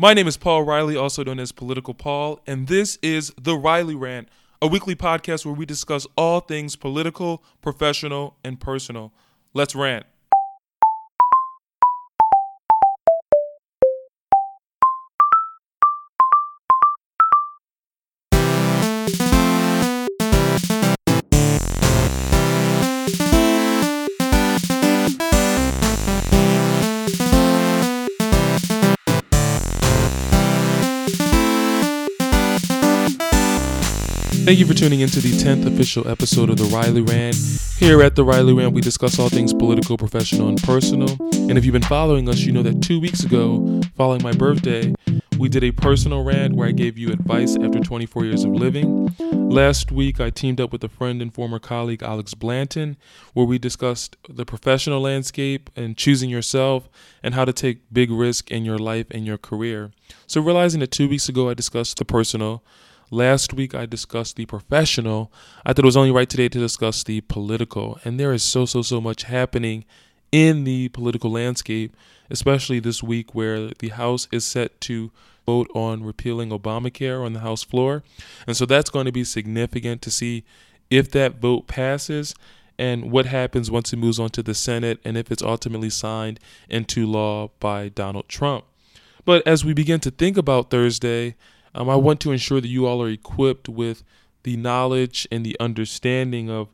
My name is Paul Riley, also known as Political Paul, and this is The Riley Rant, a weekly podcast where we discuss all things political, professional, and personal. Let's rant. Thank you for tuning into the 10th official episode of The Riley Rant. Here at The Riley Rant, we discuss all things political, professional, and personal. And if you've been following us, you know that two weeks ago, following my birthday, we did a personal rant where I gave you advice after 24 years of living. Last week, I teamed up with a friend and former colleague, Alex Blanton, where we discussed the professional landscape and choosing yourself and how to take big risk in your life and your career. So, realizing that two weeks ago I discussed the personal, Last week I discussed the professional. I thought it was only right today to discuss the political. And there is so, so, so much happening in the political landscape, especially this week where the House is set to vote on repealing Obamacare on the House floor. And so that's going to be significant to see if that vote passes and what happens once it moves on to the Senate and if it's ultimately signed into law by Donald Trump. But as we begin to think about Thursday, um, I want to ensure that you all are equipped with the knowledge and the understanding of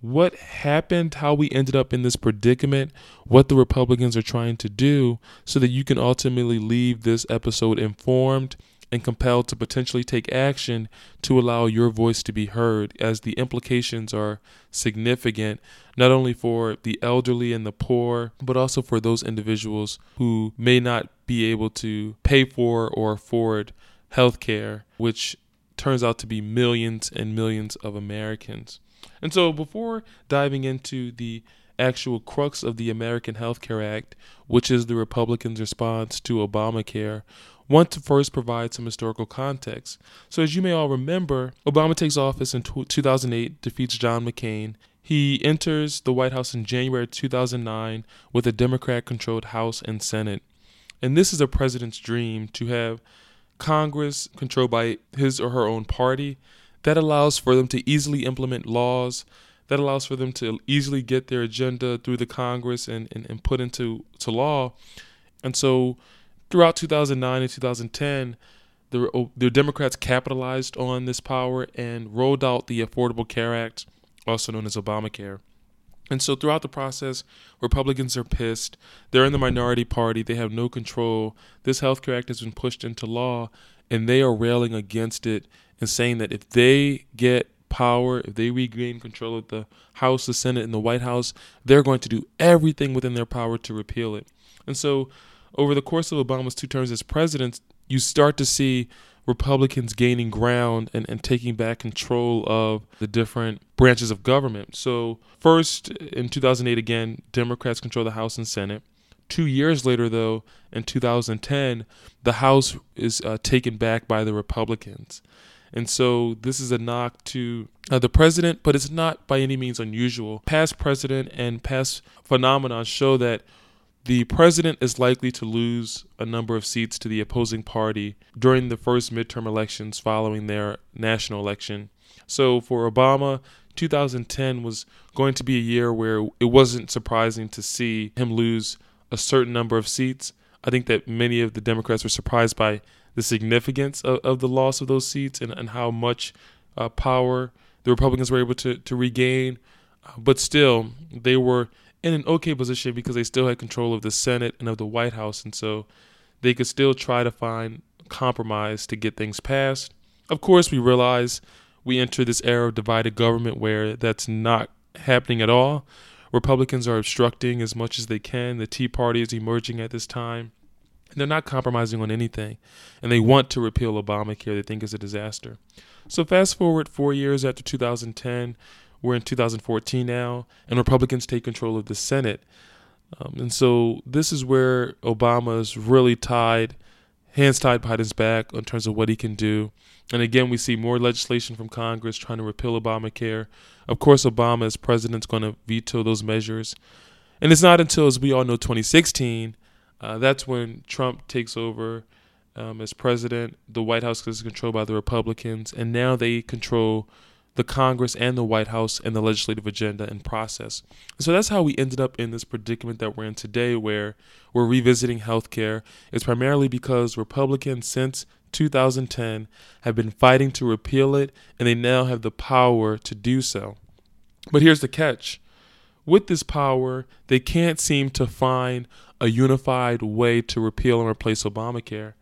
what happened, how we ended up in this predicament, what the Republicans are trying to do, so that you can ultimately leave this episode informed and compelled to potentially take action to allow your voice to be heard, as the implications are significant, not only for the elderly and the poor, but also for those individuals who may not be able to pay for or afford healthcare, which turns out to be millions and millions of Americans. And so, before diving into the actual crux of the American Health Care Act, which is the Republicans' response to Obamacare, want to first provide some historical context. So, as you may all remember, Obama takes office in 2008, defeats John McCain. He enters the White House in January 2009 with a Democrat controlled House and Senate. And this is a president's dream to have Congress controlled by his or her own party. That allows for them to easily implement laws. That allows for them to easily get their agenda through the Congress and, and, and put into to law. And so throughout 2009 and 2010, the, oh, the Democrats capitalized on this power and rolled out the Affordable Care Act, also known as Obamacare. And so throughout the process, Republicans are pissed. They're in the minority party. They have no control. This Health Care Act has been pushed into law, and they are railing against it and saying that if they get power, if they regain control of the House, the Senate, and the White House, they're going to do everything within their power to repeal it. And so, over the course of Obama's two terms as president, you start to see Republicans gaining ground and, and taking back control of the different branches of government. So, first in 2008, again, Democrats control the House and Senate. Two years later, though, in 2010, the House is uh, taken back by the Republicans. And so this is a knock to uh, the president, but it's not by any means unusual. Past president and past phenomena show that the president is likely to lose a number of seats to the opposing party during the first midterm elections following their national election. So for Obama, 2010 was going to be a year where it wasn't surprising to see him lose a certain number of seats. I think that many of the Democrats were surprised by the significance of, of the loss of those seats and, and how much uh, power the Republicans were able to, to regain. But still, they were in an okay position because they still had control of the Senate and of the White House, and so they could still try to find compromise to get things passed. Of course, we realize we enter this era of divided government where that's not happening at all. Republicans are obstructing as much as they can. The Tea Party is emerging at this time. And they're not compromising on anything. And they want to repeal Obamacare, they think is a disaster. So, fast forward four years after 2010, we're in 2014 now, and Republicans take control of the Senate. Um, and so this is where Obama is really tied, hands tied behind his back in terms of what he can do. And again, we see more legislation from Congress trying to repeal Obamacare. Of course, Obama, as president, is going to veto those measures. And it's not until, as we all know, 2016, uh, that's when Trump takes over um, as president, the White House is controlled by the Republicans, and now they control the Congress and the White House and the legislative agenda and process. so that's how we ended up in this predicament that we're in today, where we're revisiting healthcare. It's primarily because Republicans, since 2010, have been fighting to repeal it, and they now have the power to do so. But here's the catch with this power, they can't seem to find a unified way to repeal and replace Obamacare.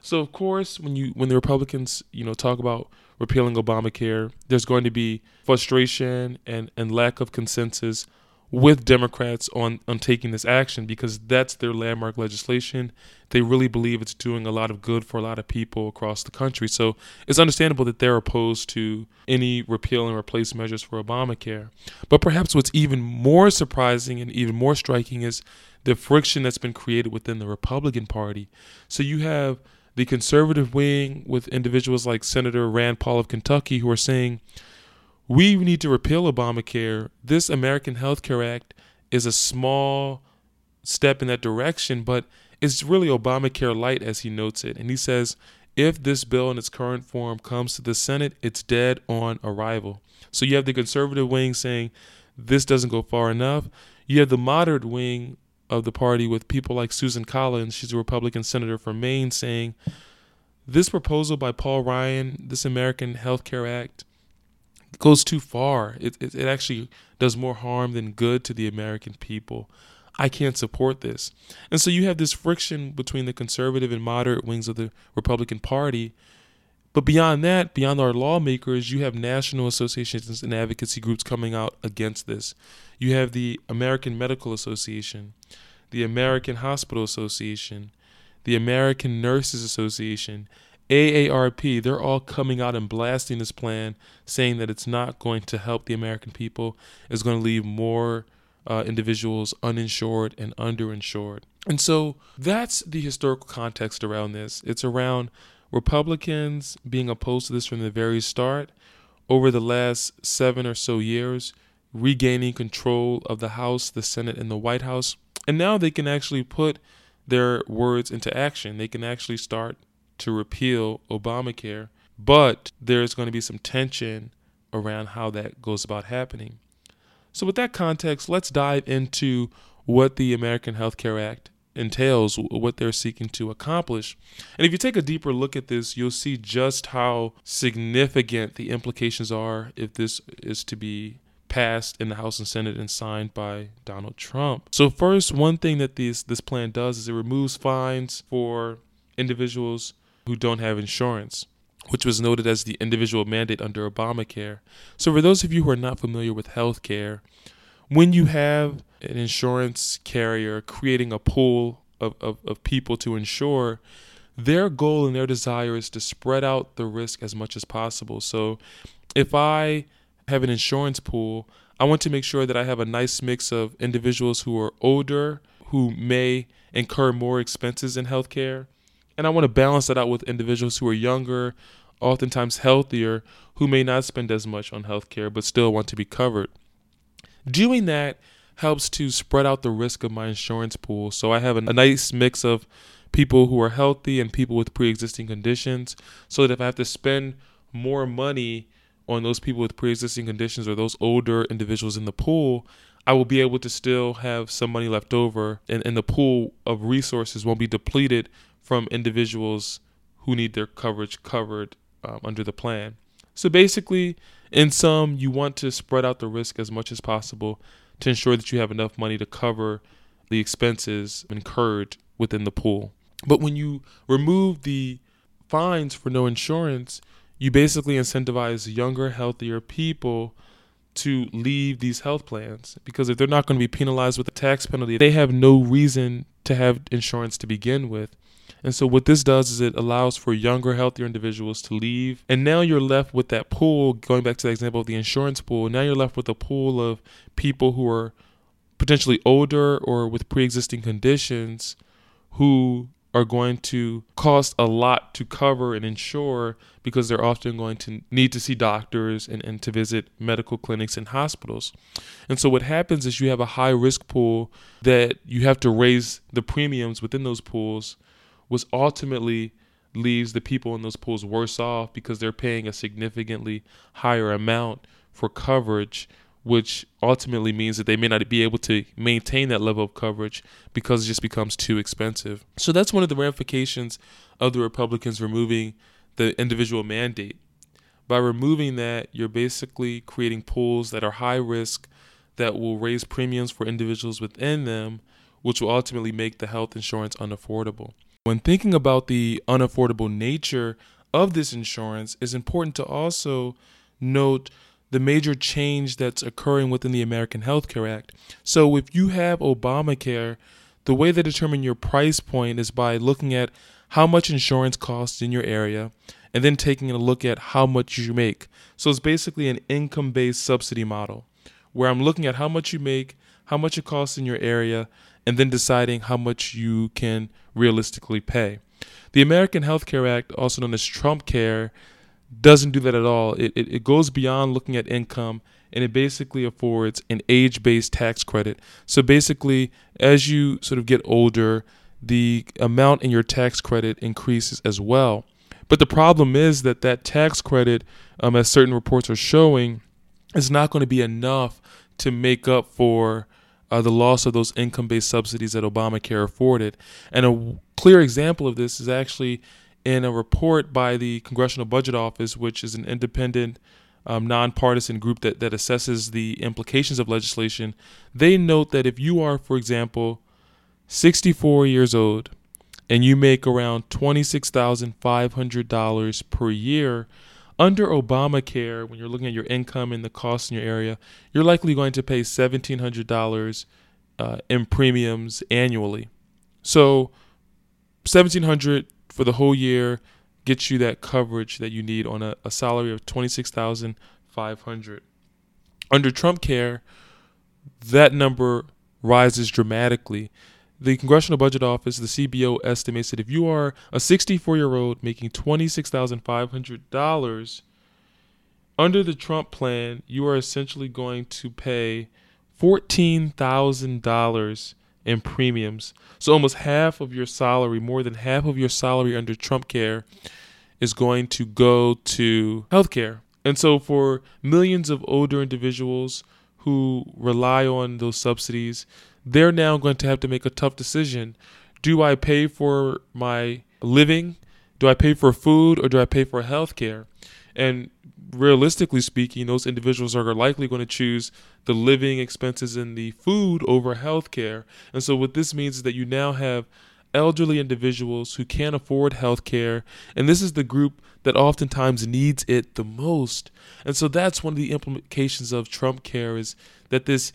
So of course, when you when the Republicans, you know, talk about repealing Obamacare, there's going to be frustration and, and lack of consensus with Democrats on, on taking this action because that's their landmark legislation. They really believe it's doing a lot of good for a lot of people across the country. So it's understandable that they're opposed to any repeal and replace measures for Obamacare. But perhaps what's even more surprising and even more striking is the friction that's been created within the Republican Party. So you have the conservative wing with individuals like Senator Rand Paul of Kentucky who are saying, we need to repeal Obamacare. This American Health Care Act is a small step in that direction, but it's really Obamacare light, as he notes it. And he says, if this bill in its current form comes to the Senate, it's dead on arrival. So you have the conservative wing saying this doesn't go far enough. You have the moderate wing of the party with people like Susan Collins, she's a Republican senator from Maine, saying this proposal by Paul Ryan, this American Health Care Act, goes too far. It, it, it actually does more harm than good to the American people. I can't support this. And so you have this friction between the conservative and moderate wings of the Republican Party. But beyond that, beyond our lawmakers, you have national associations and advocacy groups coming out against this. You have the American Medical Association, the American Hospital Association, the American Nurses Association, AARP, they're all coming out and blasting this plan, saying that it's not going to help the American people. It's going to leave more uh, individuals uninsured and underinsured. And so that's the historical context around this. It's around Republicans being opposed to this from the very start. Over the last seven or so years, regaining control of the House, the Senate, and the White House. And now they can actually put their words into action. They can actually start to repeal Obamacare, but there's going to be some tension around how that goes about happening. So, with that context, let's dive into what the American Health Care Act entails, what they're seeking to accomplish. And if you take a deeper look at this, you'll see just how significant the implications are if this is to be passed in the House and Senate and signed by Donald Trump. So first, one thing that this this plan does is it removes fines for individuals who don't have insurance, which was noted as the individual mandate under Obamacare. So, for those of you who are not familiar with health care, when you have an insurance carrier creating a pool of, of, of people to insure, their goal and their desire is to spread out the risk as much as possible. So, if I have an insurance pool, I want to make sure that I have a nice mix of individuals who are older, who may incur more expenses in healthcare, and I want to balance that out with individuals who are younger, oftentimes healthier, who may not spend as much on healthcare but still want to be covered. Doing that helps to spread out the risk of my insurance pool. So I have a nice mix of people who are healthy and people with pre existing conditions. So that if I have to spend more money on those people with pre existing conditions or those older individuals in the pool, I will be able to still have some money left over and, and the pool of resources won't be depleted from individuals who need their coverage covered um, under the plan. So basically, in sum, you want to spread out the risk as much as possible to ensure that you have enough money to cover the expenses incurred within the pool. But when you remove the fines for no insurance, you basically incentivize younger, healthier people to leave these health plans because if they're not going to be penalized with a tax penalty, they have no reason to have insurance to begin with. And so what this does is it allows for younger, healthier individuals to leave. And now you're left with that pool, going back to the example of the insurance pool, now you're left with a pool of people who are potentially older or with pre-existing conditions who are going to cost a lot to cover and insure because they're often going to need to see doctors and, and to visit medical clinics and hospitals. And so what happens is you have a high risk pool that you have to raise the premiums within those pools was ultimately leaves the people in those pools worse off because they're paying a significantly higher amount for coverage, which ultimately means that they may not be able to maintain that level of coverage because it just becomes too expensive. So that's one of the ramifications of the Republicans removing the individual mandate. By removing that, you're basically creating pools that are high risk that will raise premiums for individuals within them, which will ultimately make the health insurance unaffordable. When thinking about the unaffordable nature of this insurance, it's important to also note the major change that's occurring within the American Health Care Act. So, if you have Obamacare, the way they determine your price point is by looking at how much insurance costs in your area and then taking a look at how much you make. So, it's basically an income based subsidy model where I'm looking at how much you make, how much it costs in your area, and then deciding how much you can realistically pay. The American Health Care Act, also known as Trump Care, doesn't do that at all. It, it, it goes beyond looking at income and it basically affords an age based tax credit. So basically, as you sort of get older, the amount in your tax credit increases as well. But the problem is that that tax credit, um, as certain reports are showing, is not going to be enough to make up for uh, the loss of those income based subsidies that Obamacare afforded. And a clear example of this is actually in a report by the Congressional Budget Office, which is an independent, um, nonpartisan group that, that assesses the implications of legislation. They note that if you are, for example, 64 years old and you make around $26,500 per year, under Obamacare, when you're looking at your income and the costs in your area, you're likely going to pay $1,700 uh, in premiums annually. So, $1,700 for the whole year gets you that coverage that you need on a, a salary of $26,500. Under Trump Care, that number rises dramatically the Congressional Budget Office, the CBO, estimates that if you are a 64 year old making $26,500, under the Trump plan, you are essentially going to pay $14,000 in premiums. So almost half of your salary, more than half of your salary under Trump care, is going to go to healthcare. And so for millions of older individuals who rely on those subsidies, they're now going to have to make a tough decision. Do I pay for my living? Do I pay for food or do I pay for health care? And realistically speaking, those individuals are likely going to choose the living expenses and the food over health care. And so, what this means is that you now have elderly individuals who can't afford health care, and this is the group that oftentimes needs it the most. And so, that's one of the implications of Trump care is that this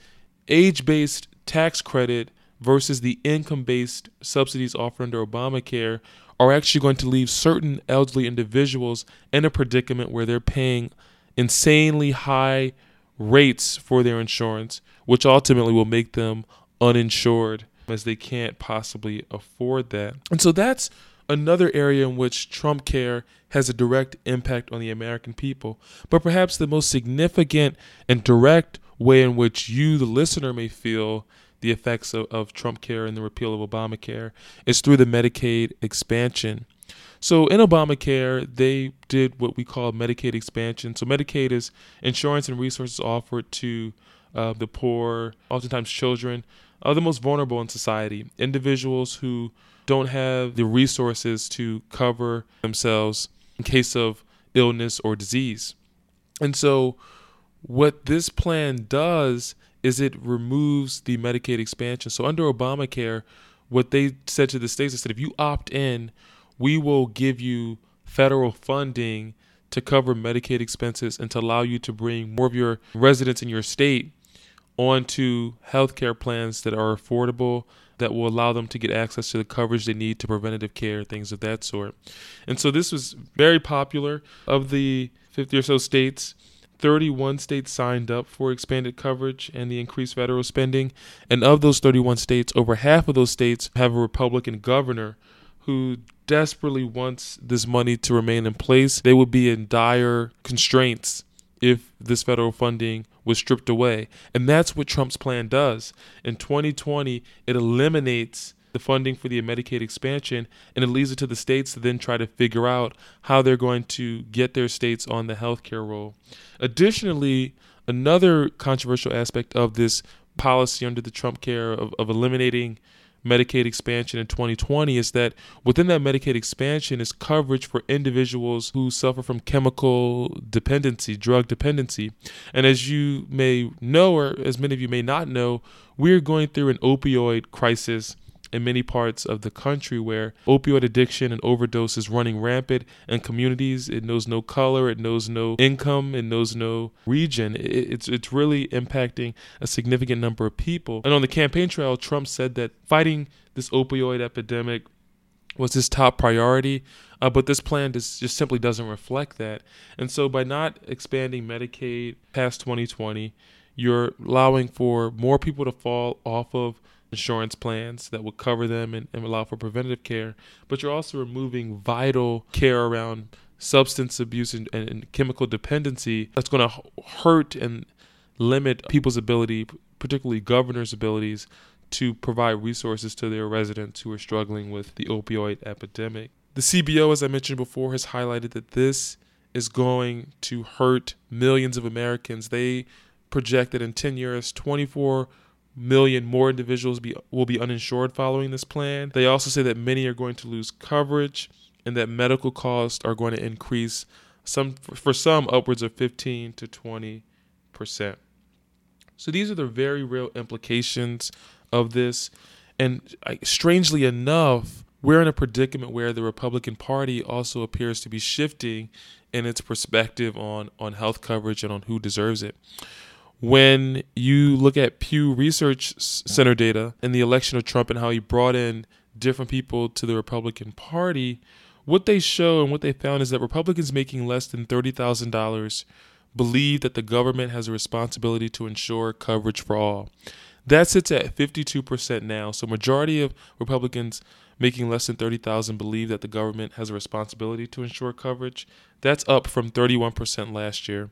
age based tax credit versus the income based subsidies offered under Obamacare are actually going to leave certain elderly individuals in a predicament where they're paying insanely high rates for their insurance, which ultimately will make them uninsured as they can't possibly afford that. And so that's another area in which Trump care has a direct impact on the American people. But perhaps the most significant and direct way in which you, the listener, may feel the effects of, of Trump care and the repeal of Obamacare is through the Medicaid expansion. So in Obamacare, they did what we call Medicaid expansion. So Medicaid is insurance and resources offered to uh, the poor, oftentimes children, are the most vulnerable in society, individuals who don't have the resources to cover themselves in case of illness or disease. And so what this plan does is it removes the Medicaid expansion. So under Obamacare, what they said to the states is that if you opt in, we will give you federal funding to cover Medicaid expenses and to allow you to bring more of your residents in your state onto healthcare plans that are affordable that will allow them to get access to the coverage they need to preventative care, things of that sort. And so this was very popular of the 50 or so states 31 states signed up for expanded coverage and the increased federal spending. And of those 31 states, over half of those states have a Republican governor who desperately wants this money to remain in place. They would be in dire constraints if this federal funding was stripped away. And that's what Trump's plan does. In 2020, it eliminates the funding for the Medicaid expansion, and it leaves it to the states to then try to figure out how they're going to get their states on the healthcare roll. Additionally, another controversial aspect of this policy under the Trump care of, of eliminating Medicaid expansion in 2020 is that within that Medicaid expansion is coverage for individuals who suffer from chemical dependency, drug dependency. And as you may know, or as many of you may not know, we're going through an opioid crisis in many parts of the country where opioid addiction and overdose is running rampant in communities. It knows no color, it knows no income, it knows no region. It's it's really impacting a significant number of people. And on the campaign trail, Trump said that fighting this opioid epidemic was his top priority. Uh, but this plan just, just simply doesn't reflect that. And so by not expanding Medicaid past 2020, you're allowing for more people to fall off of insurance plans that will cover them and, and allow for preventative care, but you're also removing vital care around substance abuse and, and, and chemical dependency that's going to hurt and limit people's ability, particularly governors' abilities, to provide resources to their residents who are struggling with the opioid epidemic. The CBO, as I mentioned before, has highlighted that this is going to hurt millions of Americans. They project that in 10 years, 24 million more individuals be, will be uninsured following this plan. They also say that many are going to lose coverage and that medical costs are going to increase some for some upwards of 15 to 20 percent. So these are the very real implications of this. And strangely enough, we're in a predicament where the Republican Party also appears to be shifting in its perspective on, on health coverage and on who deserves it when you look at Pew Research Center data in the election of Trump and how he brought in different people to the Republican Party, what they show and what they found is that Republicans making less than $30,000 believe that the government has a responsibility to ensure coverage for all. That sits at 52% now. So majority of Republicans making less than 30,000 believe that the government has a responsibility to ensure coverage. That's up from 31% last year.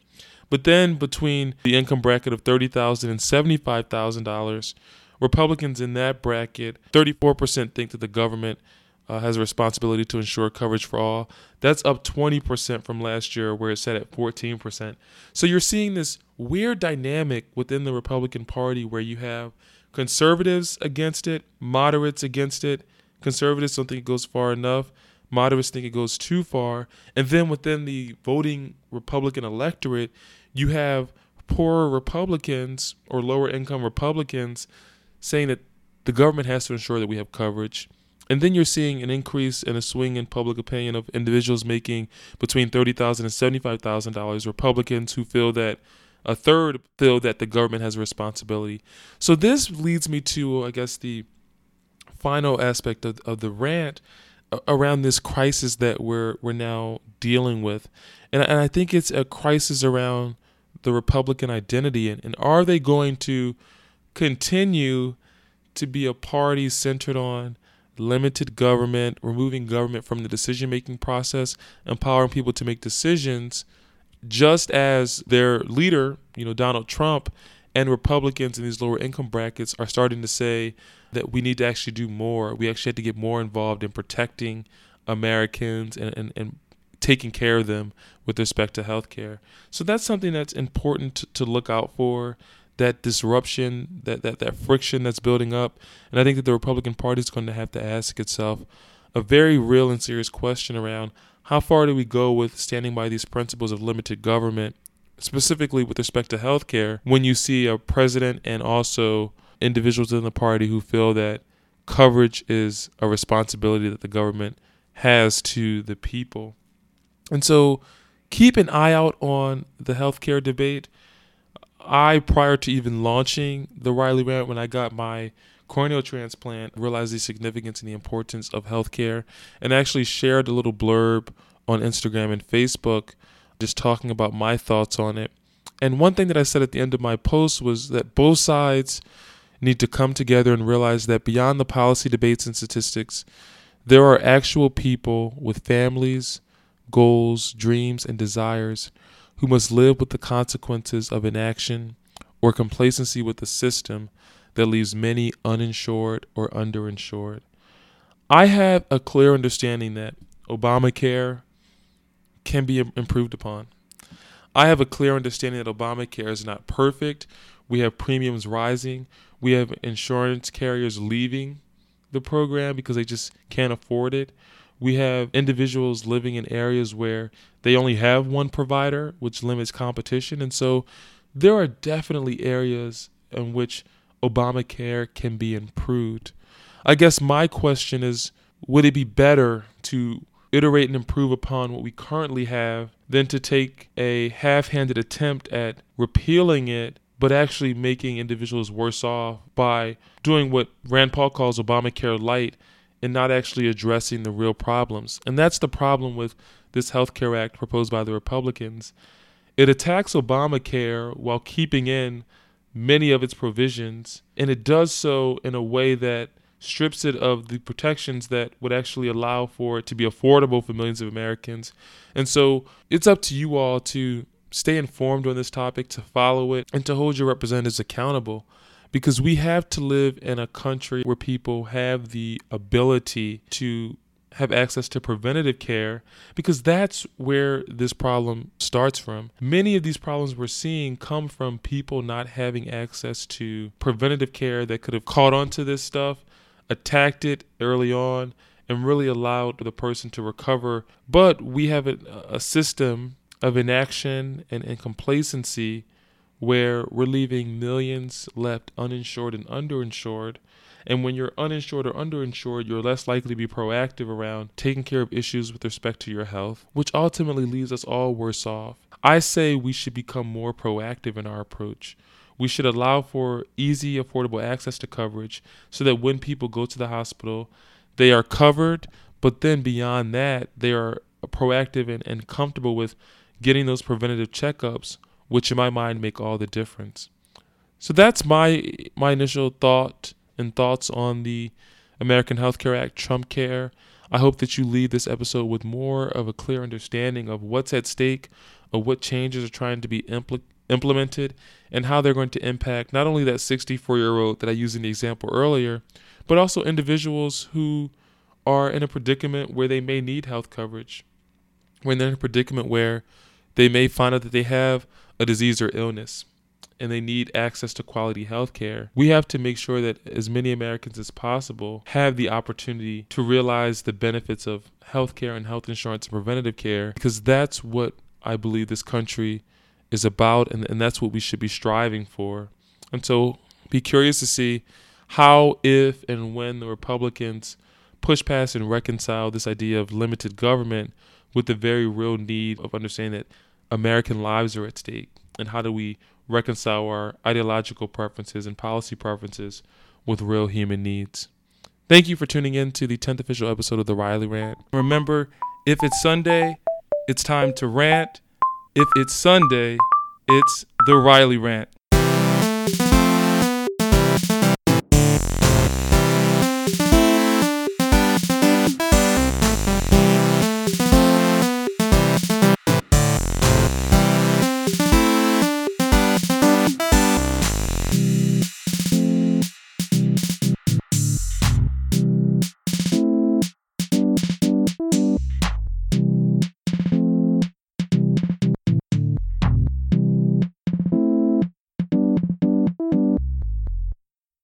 But then between the income bracket of $30,000 and $75,000, Republicans in that bracket, 34% think that the government uh, has a responsibility to ensure coverage for all. That's up 20% from last year, where it's set at 14%. So you're seeing this weird dynamic within the Republican Party where you have conservatives against it, moderates against it. Conservatives don't think it goes far enough. Moderates think it goes too far. And then within the voting Republican electorate, you have poorer Republicans or lower income Republicans saying that the government has to ensure that we have coverage. And then you're seeing an increase and a swing in public opinion of individuals making between thirty thousand and seventy-five thousand dollars. Republicans who feel that a third feel that the government has a responsibility. So this leads me to, I guess, the final aspect of, of the rant around this crisis that we're we're now dealing with, and and I think it's a crisis around the Republican identity. And, and are they going to continue to be a party centered on limited government, removing government from the decision making process, empowering people to make decisions, just as their leader, you know, Donald Trump, and Republicans in these lower income brackets are starting to say that we need to actually do more. We actually have to get more involved in protecting Americans and, and, and taking care of them with respect to healthcare. So that's something that's important to, to look out for. That disruption, that, that that friction that's building up, and I think that the Republican Party is going to have to ask itself a very real and serious question around how far do we go with standing by these principles of limited government, specifically with respect to healthcare, when you see a president and also individuals in the party who feel that coverage is a responsibility that the government has to the people. And so keep an eye out on the healthcare debate. I, prior to even launching the Riley Rant, when I got my corneal transplant, realized the significance and the importance of healthcare and actually shared a little blurb on Instagram and Facebook just talking about my thoughts on it. And one thing that I said at the end of my post was that both sides need to come together and realize that beyond the policy debates and statistics, there are actual people with families, goals, dreams, and desires who must live with the consequences of inaction or complacency with the system that leaves many uninsured or underinsured. I have a clear understanding that Obamacare can be improved upon. I have a clear understanding that Obamacare is not perfect. We have premiums rising. We have insurance carriers leaving the program because they just can't afford it. We have individuals living in areas where they only have one provider, which limits competition. And so there are definitely areas in which Obamacare can be improved. I guess my question is would it be better to iterate and improve upon what we currently have than to take a half handed attempt at repealing it, but actually making individuals worse off by doing what Rand Paul calls Obamacare light and not actually addressing the real problems? And that's the problem with this health care act proposed by the Republicans. It attacks Obamacare while keeping in many of its provisions, and it does so in a way that strips it of the protections that would actually allow for it to be affordable for millions of Americans. And so it's up to you all to stay informed on this topic, to follow it, and to hold your representatives accountable. Because we have to live in a country where people have the ability to have access to preventative care because that's where this problem starts from. Many of these problems we're seeing come from people not having access to preventative care that could have caught on to this stuff, attacked it early on, and really allowed the person to recover. But we have a, a system of inaction and, and complacency where we're leaving millions left uninsured and underinsured and when you're uninsured or underinsured, you're less likely to be proactive around taking care of issues with respect to your health, which ultimately leaves us all worse off. I say we should become more proactive in our approach. We should allow for easy, affordable access to coverage so that when people go to the hospital, they are covered, but then beyond that, they are proactive and, and comfortable with getting those preventative checkups, which in my mind make all the difference. So that's my my initial thought and thoughts on the American Health Care Act, Trump Care. I hope that you leave this episode with more of a clear understanding of what's at stake, of what changes are trying to be impl- implemented, and how they're going to impact not only that 64 year old that I used in the example earlier, but also individuals who are in a predicament where they may need health coverage, when they're in a predicament where they may find out that they have a disease or illness and they need access to quality health care, we have to make sure that as many Americans as possible have the opportunity to realize the benefits of health care and health insurance and preventative care because that's what I believe this country is about and, and that's what we should be striving for. And so be curious to see how, if, and when the Republicans push past and reconcile this idea of limited government with the very real need of understanding that American lives are at stake and how do we reconcile our ideological preferences and policy preferences with real human needs. Thank you for tuning in to the 10th official episode of the Riley Rant. Remember, if it's Sunday, it's time to rant. If it's Sunday, it's the Riley Rant.